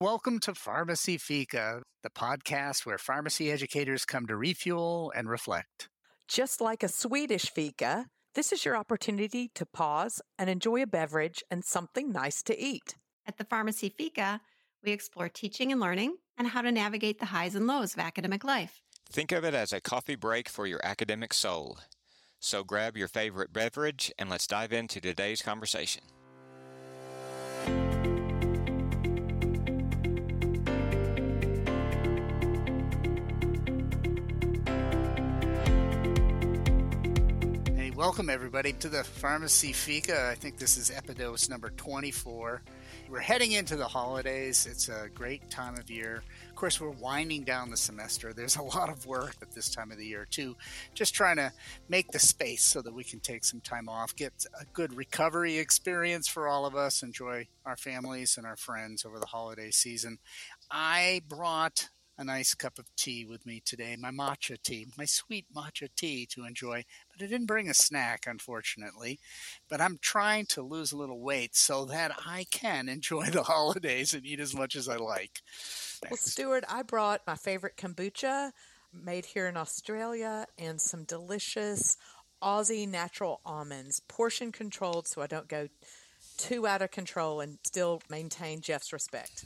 Welcome to Pharmacy Fika, the podcast where pharmacy educators come to refuel and reflect. Just like a Swedish fika, this is your opportunity to pause and enjoy a beverage and something nice to eat. At the Pharmacy Fika, we explore teaching and learning and how to navigate the highs and lows of academic life. Think of it as a coffee break for your academic soul. So grab your favorite beverage and let's dive into today's conversation. Welcome everybody to the Pharmacy Fika. I think this is Epidose number 24. We're heading into the holidays. It's a great time of year. Of course, we're winding down the semester. There's a lot of work at this time of the year, too. Just trying to make the space so that we can take some time off, get a good recovery experience for all of us, enjoy our families and our friends over the holiday season. I brought a nice cup of tea with me today, my matcha tea, my sweet matcha tea to enjoy. But I didn't bring a snack, unfortunately. But I'm trying to lose a little weight so that I can enjoy the holidays and eat as much as I like. Well, Stuart, I brought my favorite kombucha made here in Australia and some delicious Aussie natural almonds, portion controlled so I don't go too out of control and still maintain Jeff's respect.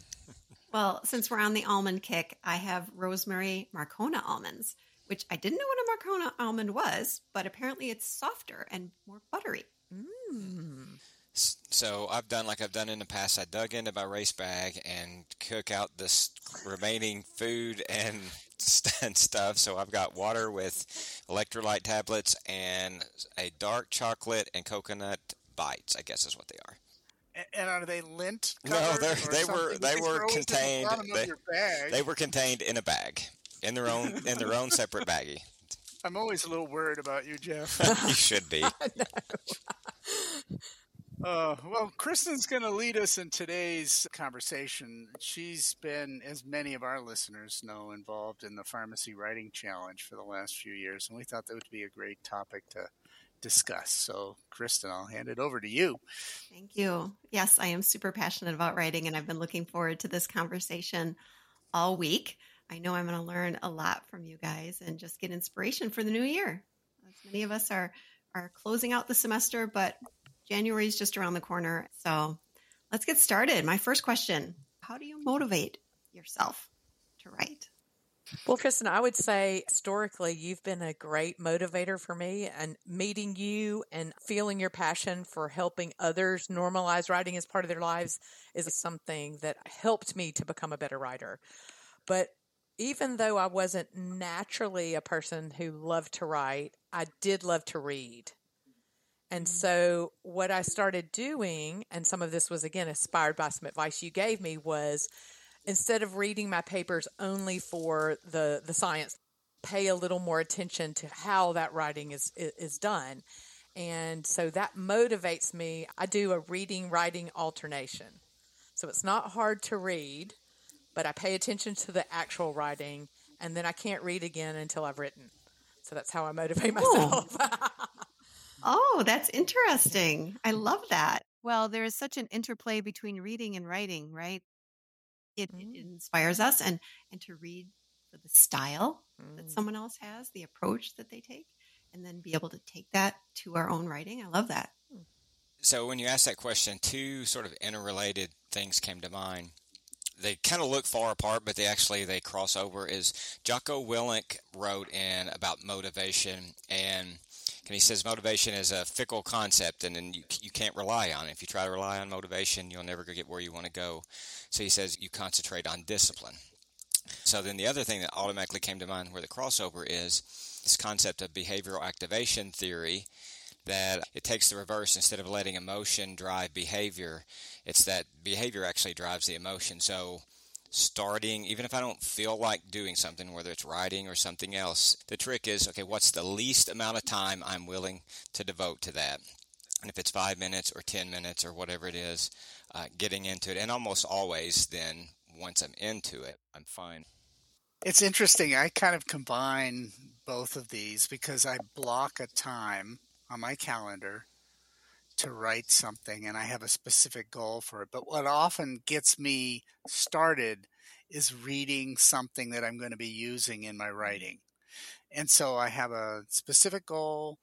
Well, since we're on the almond kick, I have rosemary Marcona almonds, which I didn't know what a Marcona almond was, but apparently it's softer and more buttery. Mm. So I've done like I've done in the past. I dug into my race bag and cook out this remaining food and, and stuff. So I've got water with electrolyte tablets and a dark chocolate and coconut bites. I guess is what they are. A- And are they lint? No, they're, they were they were throw the contained. They, they were contained in a bag in their own in their own separate baggie. I'm always a little worried about you, Jeff. you should be. Uh, well, Kristin's going to lead us in today's conversation. She's been, as many of our listeners know, involved in the Pharmacy Writing Challenge for the last few years, and we thought that would be a great topic to discuss. So, Kristin, I'll hand it over to you. Thank you. Yes, I am super passionate about writing, and I've been looking forward to this conversation all week. I know I'm going to learn a lot from you guys and just get inspiration for the new year. As many of us are are closing out the semester, but January is just around the corner. So let's get started. My first question How do you motivate yourself to write? Well, Kristin, I would say historically, you've been a great motivator for me, and meeting you and feeling your passion for helping others normalize writing as part of their lives is something that helped me to become a better writer. But even though I wasn't naturally a person who loved to write, I did love to read. And mm-hmm. so, what I started doing, and some of this was again inspired by some advice you gave me, was instead of reading my papers only for the the science, pay a little more attention to how that writing is is, is done. And so that motivates me. I do a reading writing alternation. So it's not hard to read, but I pay attention to the actual writing and then I can't read again until I've written. So that's how I motivate myself. Oh, that's interesting. I love that. Well, there is such an interplay between reading and writing, right? It, it inspires us and and to read for the style that Mm. someone else has, the approach that they take, and then be able to take that to our own writing. I love that. So when you asked that question, two sort of interrelated things came to mind. They kind of look far apart, but they actually they cross over. Is Jocko Willink wrote in about motivation, and and he says motivation is a fickle concept, and then you you can't rely on it. If you try to rely on motivation, you'll never get where you want to go. So he says you concentrate on discipline. So then the other thing that automatically came to mind where the crossover is this concept of behavioral activation theory that it takes the reverse instead of letting emotion drive behavior it's that behavior actually drives the emotion so starting even if i don't feel like doing something whether it's writing or something else the trick is okay what's the least amount of time i'm willing to devote to that and if it's five minutes or ten minutes or whatever it is uh, getting into it and almost always then once i'm into it i'm fine It's interesting. I kind of combine both of these because I block a time on my calendar to write something and I have a specific goal for it. But what often gets me started is reading something that I'm going to be using in my writing. And so I have a specific goal.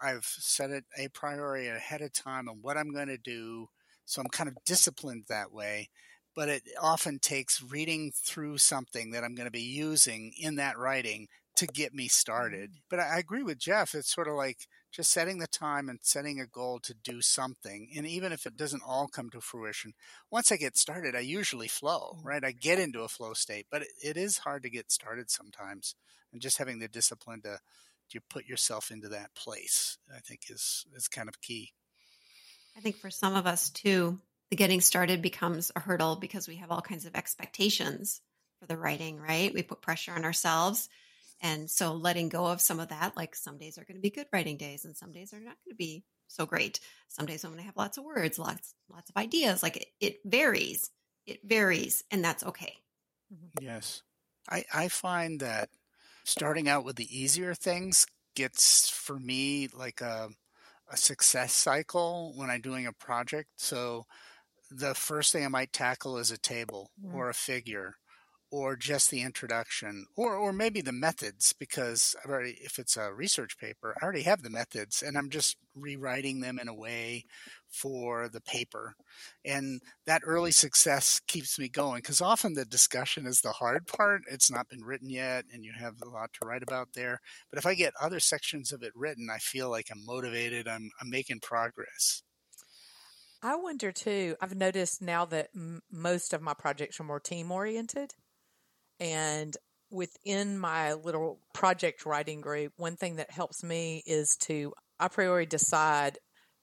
I've set it a priority ahead of time on what I'm going to do. So I'm kind of disciplined that way. But it often takes reading through something that I'm going to be using in that writing to get me started. Mm-hmm. But I agree with Jeff. It's sort of like just setting the time and setting a goal to do something. And even if it doesn't all come to fruition, once I get started, I usually flow, mm-hmm. right? I get into a flow state, but it, it is hard to get started sometimes. And just having the discipline to, to put yourself into that place, I think is, is kind of key. I think for some of us too, the getting started becomes a hurdle because we have all kinds of expectations for the writing, right? We put pressure on ourselves and so letting go of some of that, like some days are going to be good writing days and some days are not going to be so great. Some days I'm going to have lots of words, lots, lots of ideas. Like it, it varies. It varies and that's okay. Mm-hmm. Yes. I, I find that starting out with the easier things gets for me like a, a success cycle when I'm doing a project. So the first thing I might tackle is a table mm. or a figure or just the introduction or or maybe the methods because I've already if it's a research paper I already have the methods and I'm just rewriting them in a way for the paper and that early success keeps me going because often the discussion is the hard part it's not been written yet and you have a lot to write about there but if I get other sections of it written I feel like I'm motivated I'm I'm making progress I wonder too. I've noticed now that m- most of my projects are more team oriented. And within my little project writing group, one thing that helps me is to a priori decide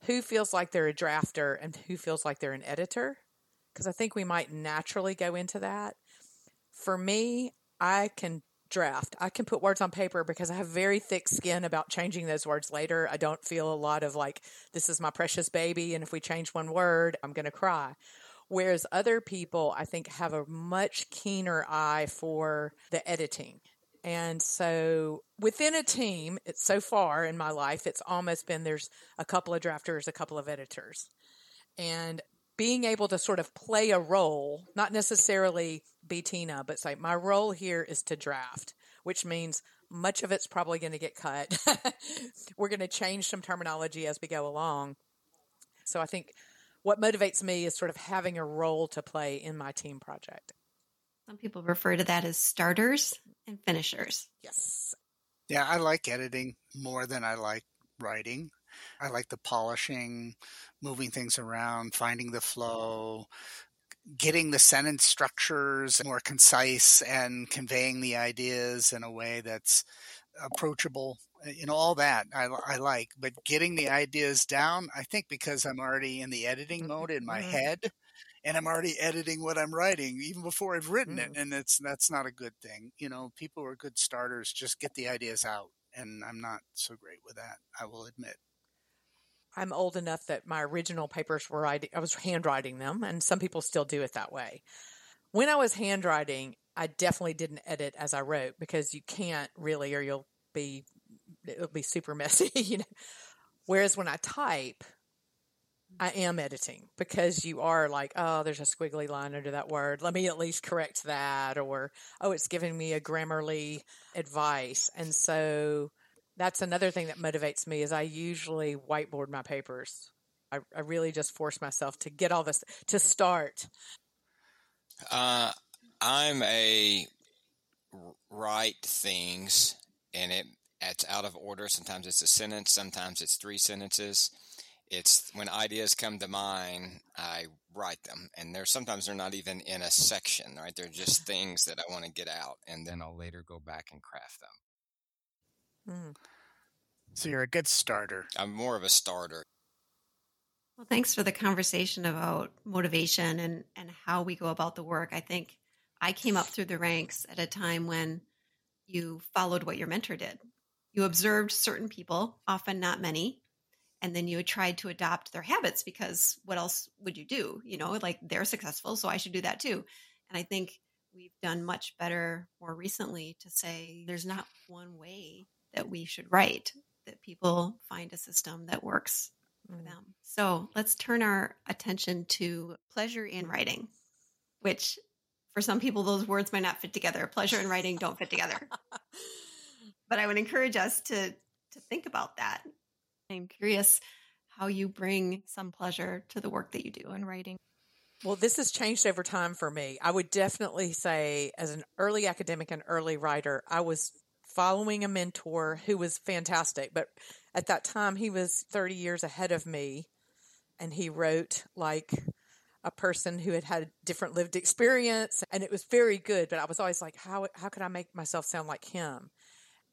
who feels like they're a drafter and who feels like they're an editor. Because I think we might naturally go into that. For me, I can draft. I can put words on paper because I have very thick skin about changing those words later. I don't feel a lot of like, this is my precious baby. And if we change one word, I'm going to cry. Whereas other people, I think, have a much keener eye for the editing. And so within a team, it's so far in my life, it's almost been there's a couple of drafters, a couple of editors. And being able to sort of play a role, not necessarily be Tina, but say, my role here is to draft, which means much of it's probably going to get cut. We're going to change some terminology as we go along. So I think what motivates me is sort of having a role to play in my team project. Some people refer to that as starters and finishers. Yes. Yeah, I like editing more than I like writing. I like the polishing, moving things around, finding the flow, getting the sentence structures more concise and conveying the ideas in a way that's approachable you know all that I, I like but getting the ideas down i think because i'm already in the editing mm-hmm, mode in my mm-hmm. head and i'm already editing what i'm writing even before i've written mm-hmm. it and it's that's not a good thing you know people who are good starters just get the ideas out and i'm not so great with that i will admit i'm old enough that my original papers were i was handwriting them and some people still do it that way when i was handwriting i definitely didn't edit as i wrote because you can't really or you'll be it'll be super messy, you know. Whereas when I type, I am editing because you are like, oh, there's a squiggly line under that word. Let me at least correct that. Or, oh, it's giving me a grammarly advice. And so that's another thing that motivates me is I usually whiteboard my papers. I, I really just force myself to get all this to start. Uh, I'm a write things and it it's out of order. Sometimes it's a sentence, sometimes it's three sentences. It's when ideas come to mind, I write them, and they're sometimes they're not even in a section, right? They're just things that I want to get out, and then I'll later go back and craft them. Mm. So you're a good starter. I'm more of a starter. Well, thanks for the conversation about motivation and and how we go about the work. I think I came up through the ranks at a time when you followed what your mentor did you observed certain people, often not many, and then you tried to adopt their habits because what else would you do? You know, like they're successful, so I should do that too. And I think we've done much better more recently to say there's not one way that we should write, that people find a system that works for mm. them. So let's turn our attention to pleasure in writing, which for some people, those words might not fit together. Pleasure and writing don't fit together. but I would encourage us to, to think about that. I'm curious how you bring some pleasure to the work that you do in writing. Well, this has changed over time for me. I would definitely say, as an early academic and early writer, I was following a mentor who was fantastic. But at that time, he was 30 years ahead of me, and he wrote like a person who had had different lived experience, and it was very good. But I was always like, how how could I make myself sound like him?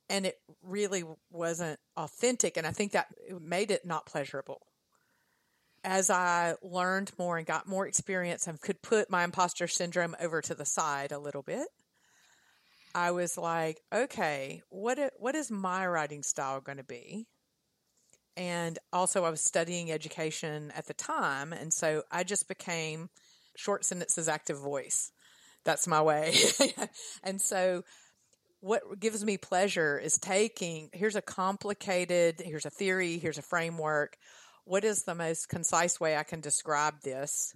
And it really wasn't authentic, and I think that made it not pleasurable as I learned more and got more experience and could put my imposter syndrome over to the side a little bit, I was like, okay, what what is my writing style going to be? And also, I was studying education at the time, and so I just became short sentences, active voice. That's my way. and so, what gives me pleasure is taking here's a complicated, here's a theory, here's a framework what is the most concise way I can describe this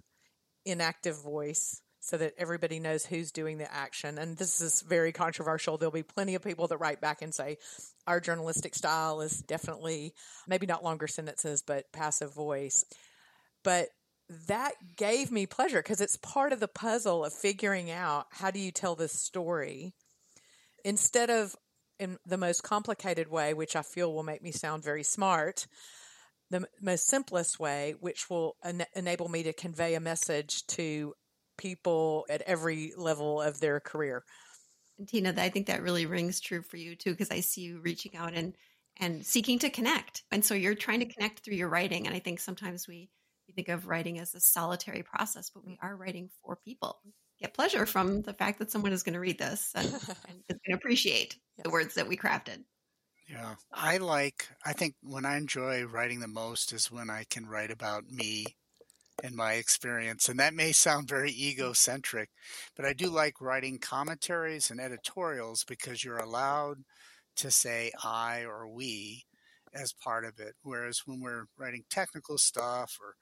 in active voice so that everybody knows who's doing the action? And this is very controversial. There'll be plenty of people that write back and say, our journalistic style is definitely maybe not longer sentences, but passive voice. But that gave me pleasure because it's part of the puzzle of figuring out how do you tell this story instead of in the most complicated way, which I feel will make me sound very smart the most simplest way, which will en- enable me to convey a message to people at every level of their career. Tina, I think that really rings true for you too, because I see you reaching out and and seeking to connect. And so you're trying to mm-hmm. connect through your writing. And I think sometimes we, we think of writing as a solitary process, but we are writing for people. Get pleasure from the fact that someone is going to read this and, and is going to appreciate yes. the words that we crafted. Yeah. I like, I think when I enjoy writing the most is when I can write about me and my experience. And that may sound very egocentric, but I do like writing commentaries and editorials because you're allowed to say I or we as part of it. Whereas when we're writing technical stuff or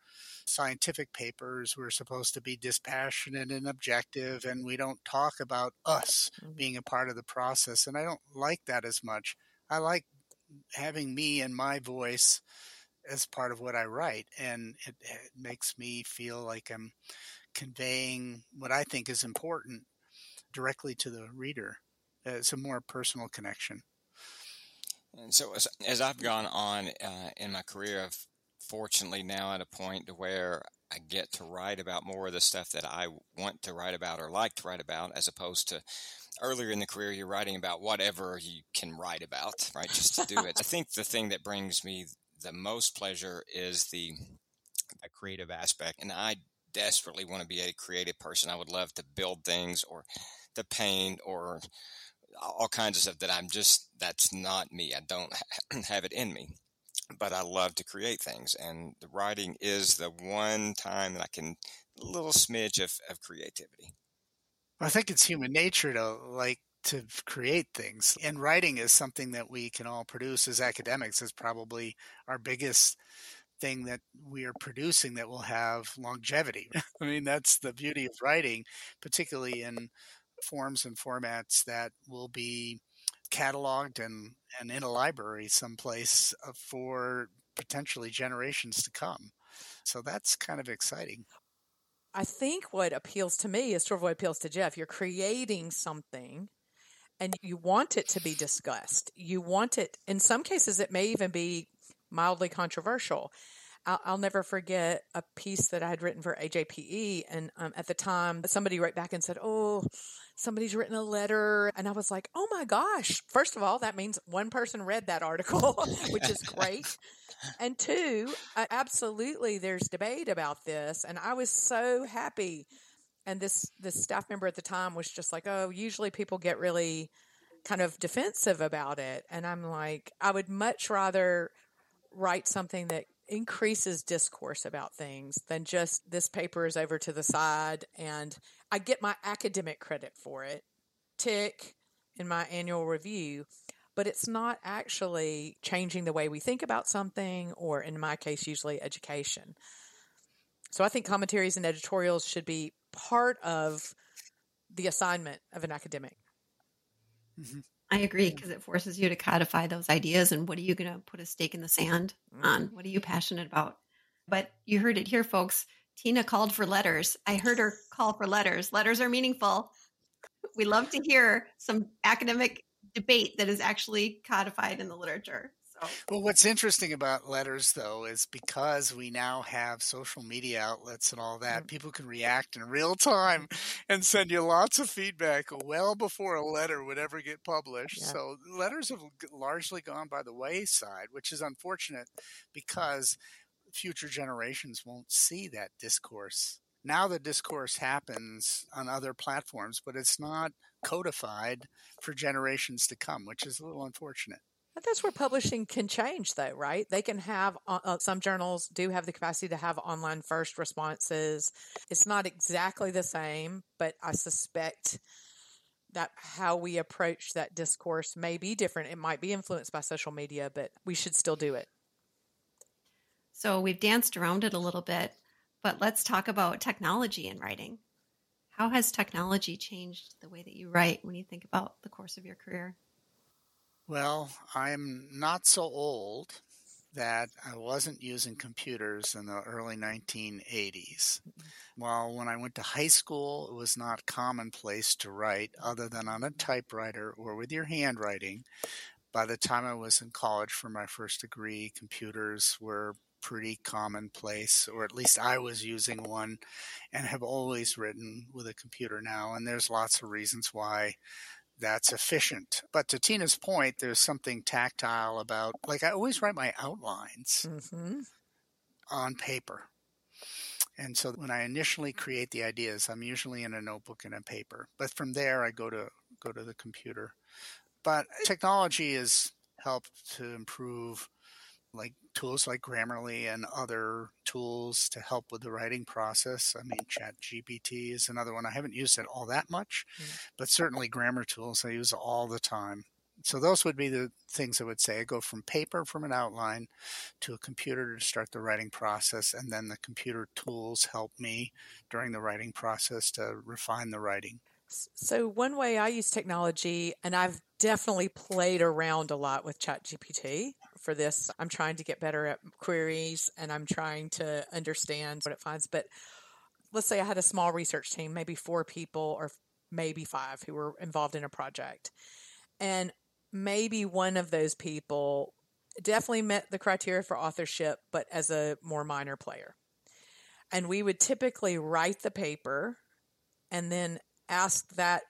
scientific papers, we're supposed to be dispassionate and objective, and we don't talk about us mm-hmm. being a part of the process. And I don't like that as much. I like having me and my voice as part of what I write, and it, it makes me feel like I'm conveying what I think is important directly to the reader. It's a more personal connection. And so, as, as I've gone on uh, in my career, I've fortunately now at a point to where I get to write about more of the stuff that I want to write about or like to write about, as opposed to earlier in the career, you're writing about whatever you can write about, right? Just to do it. I think the thing that brings me the most pleasure is the, the creative aspect. And I desperately want to be a creative person. I would love to build things or to paint or all kinds of stuff that I'm just, that's not me. I don't have it in me. But I love to create things, and the writing is the one time that I can a little smidge of, of creativity. I think it's human nature to like to create things. And writing is something that we can all produce as academics is probably our biggest thing that we are producing that will have longevity. I mean, that's the beauty of writing, particularly in forms and formats that will be cataloged and, and in a library someplace uh, for potentially generations to come. So that's kind of exciting. I think what appeals to me is sort of what appeals to Jeff. You're creating something and you want it to be discussed. You want it, in some cases, it may even be mildly controversial. I'll, I'll never forget a piece that I had written for AJPE. And um, at the time, somebody wrote back and said, Oh, somebody's written a letter. And I was like, Oh my gosh. First of all, that means one person read that article, which is great and two, uh, absolutely, there's debate about this, and I was so happy. And this this staff member at the time was just like, "Oh, usually people get really kind of defensive about it," and I'm like, I would much rather write something that increases discourse about things than just this paper is over to the side and I get my academic credit for it. Tick in my annual review but it's not actually changing the way we think about something, or in my case, usually education. So I think commentaries and editorials should be part of the assignment of an academic. Mm-hmm. I agree because it forces you to codify those ideas and what are you going to put a stake in the sand mm-hmm. on? What are you passionate about? But you heard it here, folks. Tina called for letters. I heard her call for letters. Letters are meaningful. We love to hear some academic debate that is actually codified in the literature. Well, what's interesting about letters, though, is because we now have social media outlets and all that, mm-hmm. people can react in real time and send you lots of feedback well before a letter would ever get published. Yeah. So letters have largely gone by the wayside, which is unfortunate because future generations won't see that discourse. Now the discourse happens on other platforms, but it's not codified for generations to come, which is a little unfortunate. That's where publishing can change, though, right? They can have uh, uh, some journals do have the capacity to have online first responses. It's not exactly the same, but I suspect that how we approach that discourse may be different. It might be influenced by social media, but we should still do it. So we've danced around it a little bit, but let's talk about technology in writing. How has technology changed the way that you write when you think about the course of your career? Well, I'm not so old that I wasn't using computers in the early 1980s. Well, when I went to high school, it was not commonplace to write other than on a typewriter or with your handwriting. By the time I was in college for my first degree, computers were pretty commonplace, or at least I was using one and have always written with a computer now. And there's lots of reasons why that's efficient. But to Tina's point, there's something tactile about, like, I always write my outlines mm-hmm. on paper. And so when I initially create the ideas, I'm usually in a notebook and a paper. But from there, I go to go to the computer. But technology has helped to improve like tools like Grammarly and other tools to help with the writing process. I mean, Chat GPT is another one. I haven't used it all that much, mm-hmm. but certainly grammar tools I use all the time. So those would be the things I would say. I go from paper from an outline to a computer to start the writing process, and then the computer tools help me during the writing process to refine the writing. So one way I use technology, and I've definitely played around a lot with ChatGPT for this. I'm trying to get better at queries and I'm trying to understand what it finds. But let's say I had a small research team, maybe four people or maybe five who were involved in a project. And maybe one of those people definitely met the criteria for authorship, but as a more minor player. And we would typically write the paper and then ask that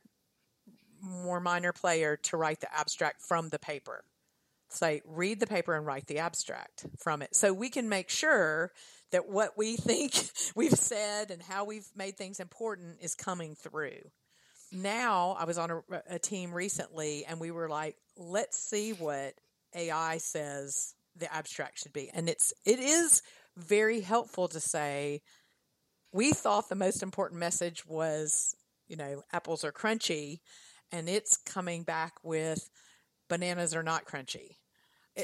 more minor player to write the abstract from the paper. Say, read the paper and write the abstract from it. So we can make sure that what we think we've said and how we've made things important is coming through. Now, I was on a, a team recently and we were like, let's see what AI says the abstract should be. And it's, it is very helpful to say, we thought the most important message was, you know, apples are crunchy and it's coming back with bananas are not crunchy.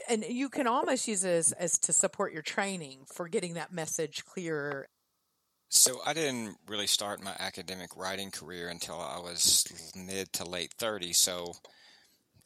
And you can almost use it as, as to support your training for getting that message clearer. So I didn't really start my academic writing career until I was mid to late 30s. So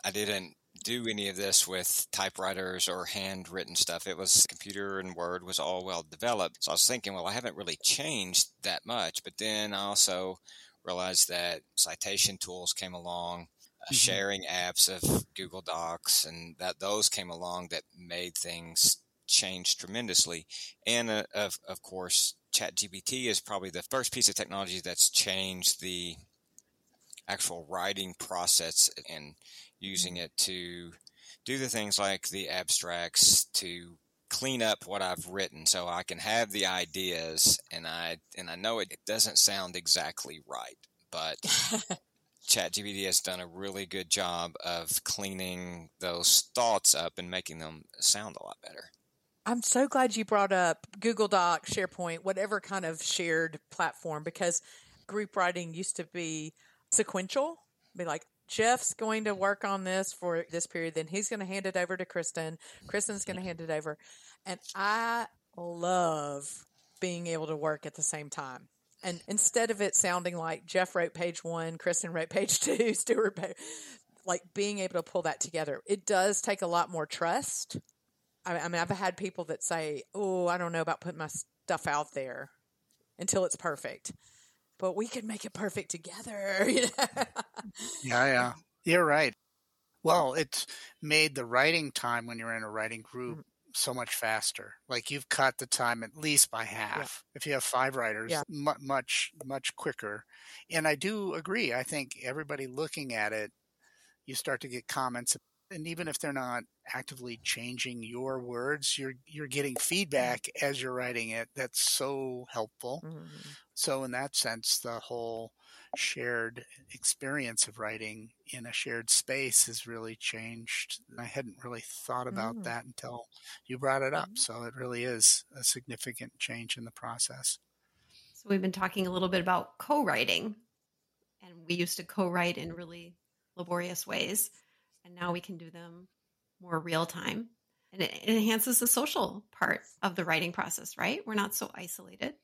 I didn't do any of this with typewriters or handwritten stuff. It was computer and Word was all well developed. So I was thinking, well, I haven't really changed that much. But then I also realized that citation tools came along, uh, mm-hmm. sharing apps of Google Docs, and that those came along that made things change tremendously. And uh, of of course, ChatGPT is probably the first piece of technology that's changed the actual writing process and using mm-hmm. it to do the things like the abstracts to clean up what I've written so I can have the ideas and I and I know it, it doesn't sound exactly right, but ChatGPT has done a really good job of cleaning those thoughts up and making them sound a lot better. I'm so glad you brought up Google Doc, SharePoint, whatever kind of shared platform because group writing used to be sequential. Be like, Jeff's going to work on this for this period. Then he's going to hand it over to Kristin. Kristin's going to hand it over. And I love being able to work at the same time. And instead of it sounding like Jeff wrote page one, Kristin wrote page two, Stuart, page, like being able to pull that together, it does take a lot more trust. I, I mean, I've had people that say, "Oh, I don't know about putting my stuff out there until it's perfect," but we can make it perfect together. You know? Yeah, yeah, you're right. Well, it's made the writing time when you're in a writing group Mhm. So much faster. Like you've cut the time at least by half. If you have five writers, Yeah. mu- much much quicker. And I do agree. I think everybody looking at it, you start to get comments, and even if they're not actively changing your words, you're you're getting feedback as you're writing it. That's so helpful. Mhm. So in that sense, the whole shared experience of writing in a shared space has really changed. I hadn't really thought about Mm. that until you brought it up. Mhm. So it really is a significant change in the process. So we've been talking a little bit about co-writing, and we used to co-write in really laborious ways, and now we can do them more real time, and it, enhances the social part of the writing process. Right? We're not so isolated.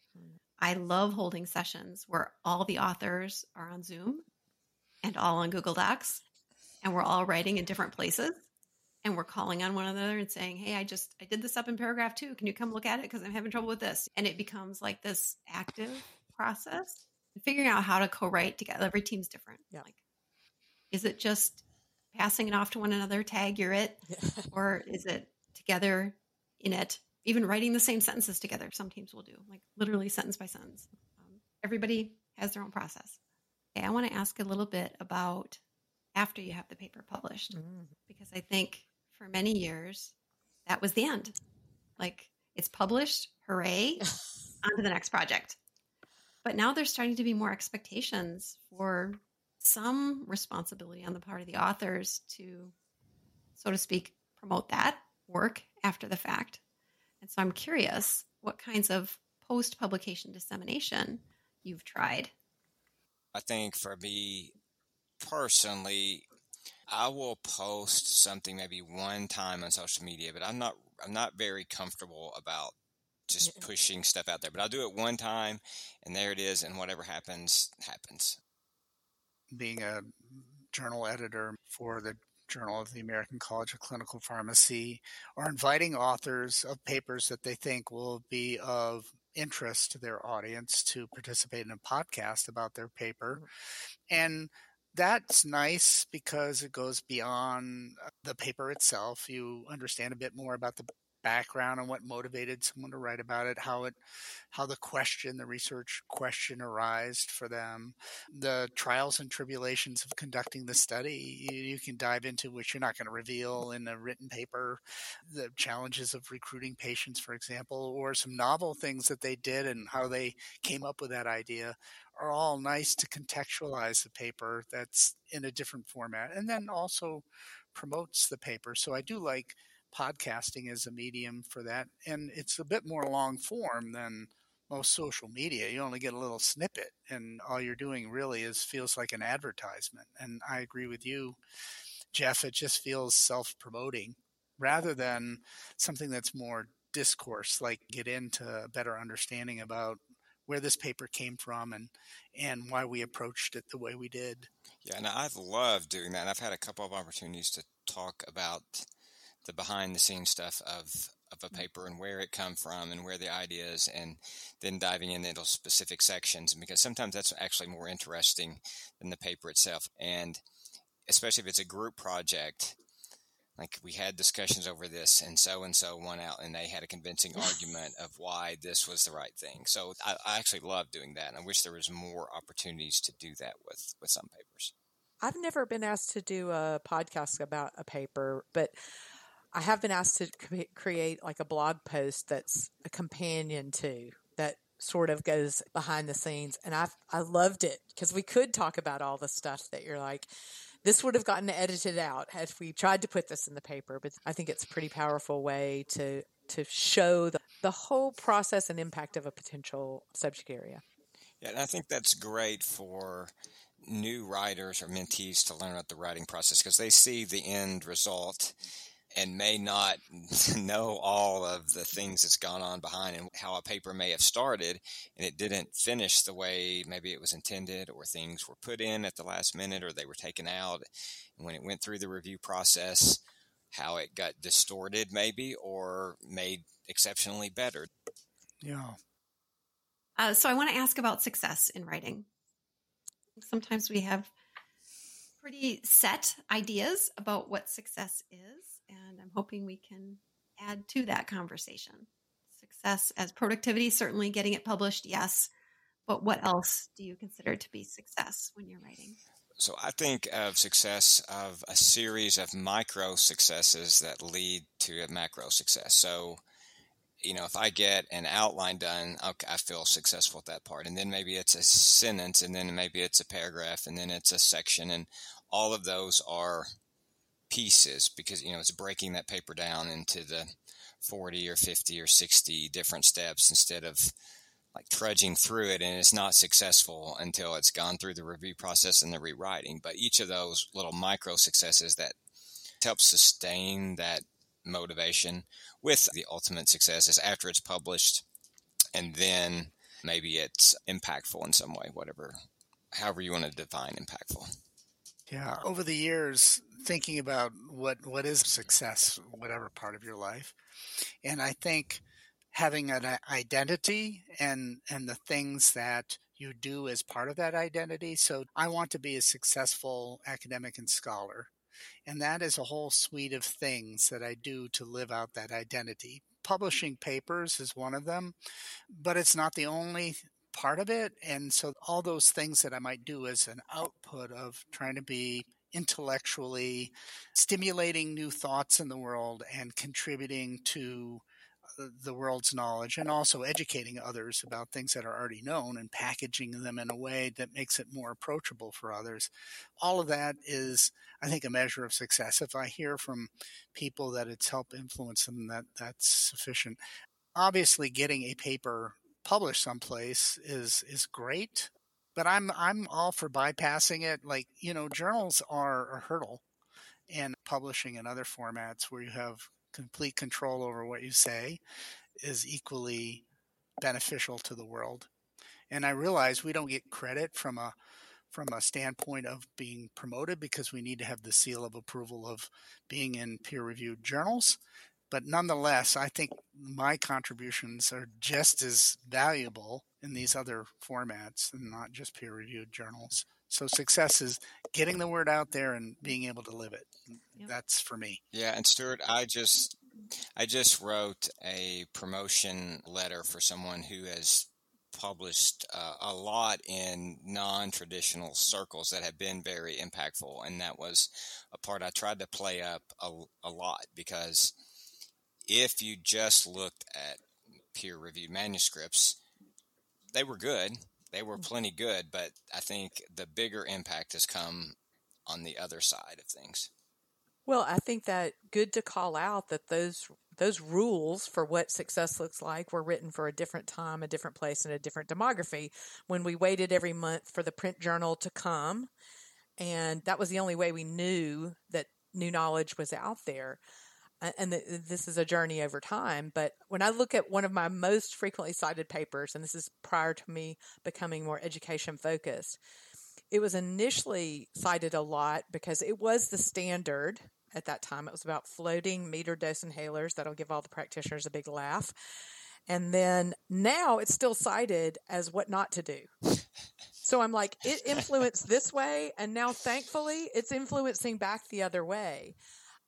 I love holding sessions where all the authors are on Zoom and all on Google Docs, and we're all writing in different places. And we're calling on one another and saying, Hey, I just, I did this up in paragraph two. Can you come look at it? Because I'm having trouble with this. And it becomes like this active process. Figuring out how to co write together. Every team's different. Yeah. Like, is it just passing it off to one another, tag, you're it? Or is it together in it? Even writing the same sentences together, some teams will do, like literally sentence by sentence. Um, everybody has their own process. Okay, I want to ask a little bit about after you have the paper published Mm. because I think for many years that was the end. Like it's published, hooray, on to the next project. But now there's starting to be more expectations for some responsibility on the part of the authors to, so to speak, promote that work after the fact. And so I'm curious what kinds of post publication dissemination you've tried. I think for me personally, I will post something maybe one time on social media, but I'm not I'm not very comfortable about just pushing stuff out there. But I'll do it one time and there it is and whatever happens happens. Being a journal editor for the Journal of the American College of Clinical Pharmacy, or inviting authors of papers that they think will be of interest to their audience to participate in a podcast about their paper. Mm-hmm. And that's nice because it goes beyond uh, the paper itself. You understand a bit more about the background and what motivated someone to write about it, how it how the question, the research question arised for them, the trials and tribulations of conducting the study you, you can dive into which you're not going to reveal in a written paper, the challenges of recruiting patients, for example, or some novel things that they did and how they came up with that idea are all nice to contextualize the paper that's in a different format and then also promotes the paper. So I do like podcasting is a medium for that. And it's a bit more long form than most social media. You only get a little snippet and all you're doing really is feels like an advertisement. And I agree with you, Jeff. It just feels self promoting rather than something that's more discourse, like get into a better understanding about where this paper came from and and why we approached it the way we did. Yeah, and I've loved doing that. And I've had a couple of opportunities to talk about the behind the scenes stuff of of a mm-hmm. paper and where it come from and where the idea is and then diving into specific sections because sometimes that's actually more interesting than the paper itself. And especially if it's a group project like we had discussions over this and so and so won out and they had a convincing argument of why this was the right thing. So I, I actually love doing that and i wish there was more opportunities to do that with with some papers. I've never been asked to do a podcast about a paper, but I have been asked to cre- create like a blog post that's a companion to that sort of goes behind the scenes. And I I loved it because we could talk about all the stuff that you're like, this would have gotten edited out had we tried to put this in the paper. But I think it's a pretty powerful way to to show the, the whole process and impact of a potential subject area. Yeah, and I think that's great for new writers or mentees to learn about the writing process because they see the end result and may not know all of the things that's gone on behind and how a paper may have started and it didn't finish the way maybe it was intended or things were put in at the last minute or they were taken out. And when it went through the review process how it got distorted maybe or made exceptionally better. Yeah. Uh, so i want to ask about success in writing. Sometimes we have pretty set ideas about what success is and I'm hoping we can add to that conversation. Success as productivity, certainly getting it published, yes. But what else do you consider to be success when you're writing? So I think of success of a series of micro successes that lead to a macro success. So, you know, if I get an outline done, okay, I feel successful at that part. And then maybe it's a sentence, and then maybe it's a paragraph, and then it's a section. And all of those are pieces because you know it's breaking that paper down into the 40 or 50 or 60 different steps instead of like trudging through it and it's not successful until it's gone through the review process and the rewriting. But each of those little micro successes that help sustain that motivation with the ultimate success is after it's published and then maybe it's impactful in some way whatever however you want to define impactful. Yeah over the years thinking about what what is success, whatever part of your life, and I think having an uh, identity and and the things that you do as part of that identity. So I want to be a successful academic and scholar. And that is a whole suite of things that I do to live out that identity. Publishing papers is one of them, but it's not the only part of it. And so all those things that I might do as an output of trying to be intellectually stimulating new thoughts in the world and contributing to uh, the world's knowledge and also educating others about things that are already known and packaging them in a way that makes it more approachable for others. All of that is, I think, a measure of success. If I hear from people that it's helped influence them, that that's sufficient. Obviously, getting a paper published someplace is is great but I'm I'm all for bypassing it. Like you know, journals are a hurdle, and publishing in other formats where you have complete control over what you say is equally beneficial to the world. And I realize we don't get credit from a from a standpoint of being promoted because we need to have the seal of approval of being in peer reviewed journals. But nonetheless, I think my contributions are just as valuable in these other formats and not just peer reviewed journals. So success is getting the word out there and being able to live it. Yep. That's for me. Yeah, and Stuart, I just I just wrote a promotion letter for someone who has published uh, a lot in non-traditional circles that have been very impactful and that was a part I tried to play up a, a lot because if you just looked at peer reviewed manuscripts, they were good. They were mm. plenty good, but I think the bigger impact has come on the other side of things. Well, I think that good to call out that those those rules for what success looks like were written for a different time, a different place, and a different demography. When we waited every month for the print journal to come, and that was the only way we knew that new knowledge was out there and this is a journey over time. But when I look at one of my most frequently cited papers, and this is prior to me becoming more education focused, it was initially cited a lot because it was the standard at that time. It was about floating metered dose inhalers that'll give all the practitioners a big laugh. And then now it's still cited as what not to do. So I'm like, it influenced this way. And now thankfully it's influencing back the other way.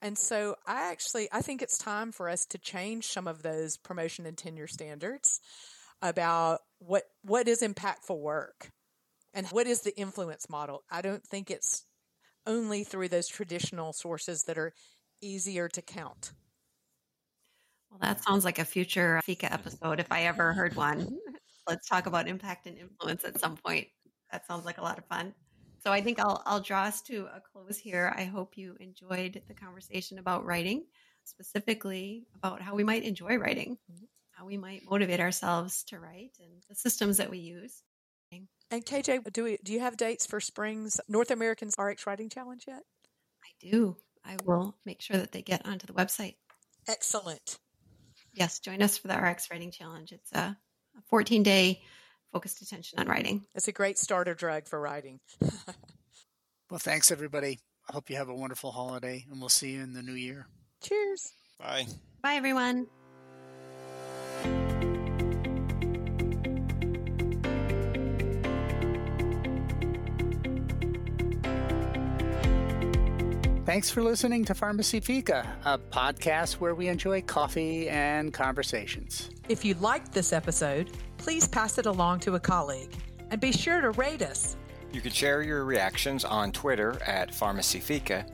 And so I actually I think it's time for us to change some of those promotion and tenure standards about what what is impactful work and what is the influence model. I don't think it's only through those traditional sources that are easier to count. Well, that sounds like a future Fika episode if I ever heard one. Let's talk about impact and influence at some point. That sounds like a lot of fun. So I think I'll I'll draw us to a close here. I hope you enjoyed the conversation about writing, specifically about how we might enjoy writing, mm-hmm. how we might motivate ourselves to write, and the systems that we use. And KJ, do we do you have dates for spring's North American RX Writing Challenge yet? I do. I will make sure that they get onto the website. Excellent. Yes, join us for the RX Writing Challenge. It's a 14 day focused attention on writing. It's a great starter drug for writing. well, thanks everybody. I hope you have a wonderful holiday, and we'll see you in the new year. Cheers. Bye. Bye, everyone. Thanks for listening to Pharmacy Fika, a podcast where we enjoy coffee and conversations. If you liked this episode, please pass it along to a colleague and be sure to rate us. You can share your reactions on Twitter at Pharmacy Fika,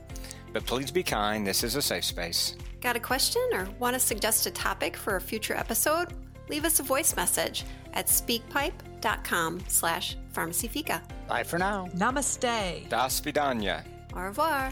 but please be kind. This is a safe space. Got a question or want to suggest a topic for a future episode? Leave us a voice message at speakpipe.com slash pharmacyfika. Bye for now. Namaste. Das vidanya. Au revoir.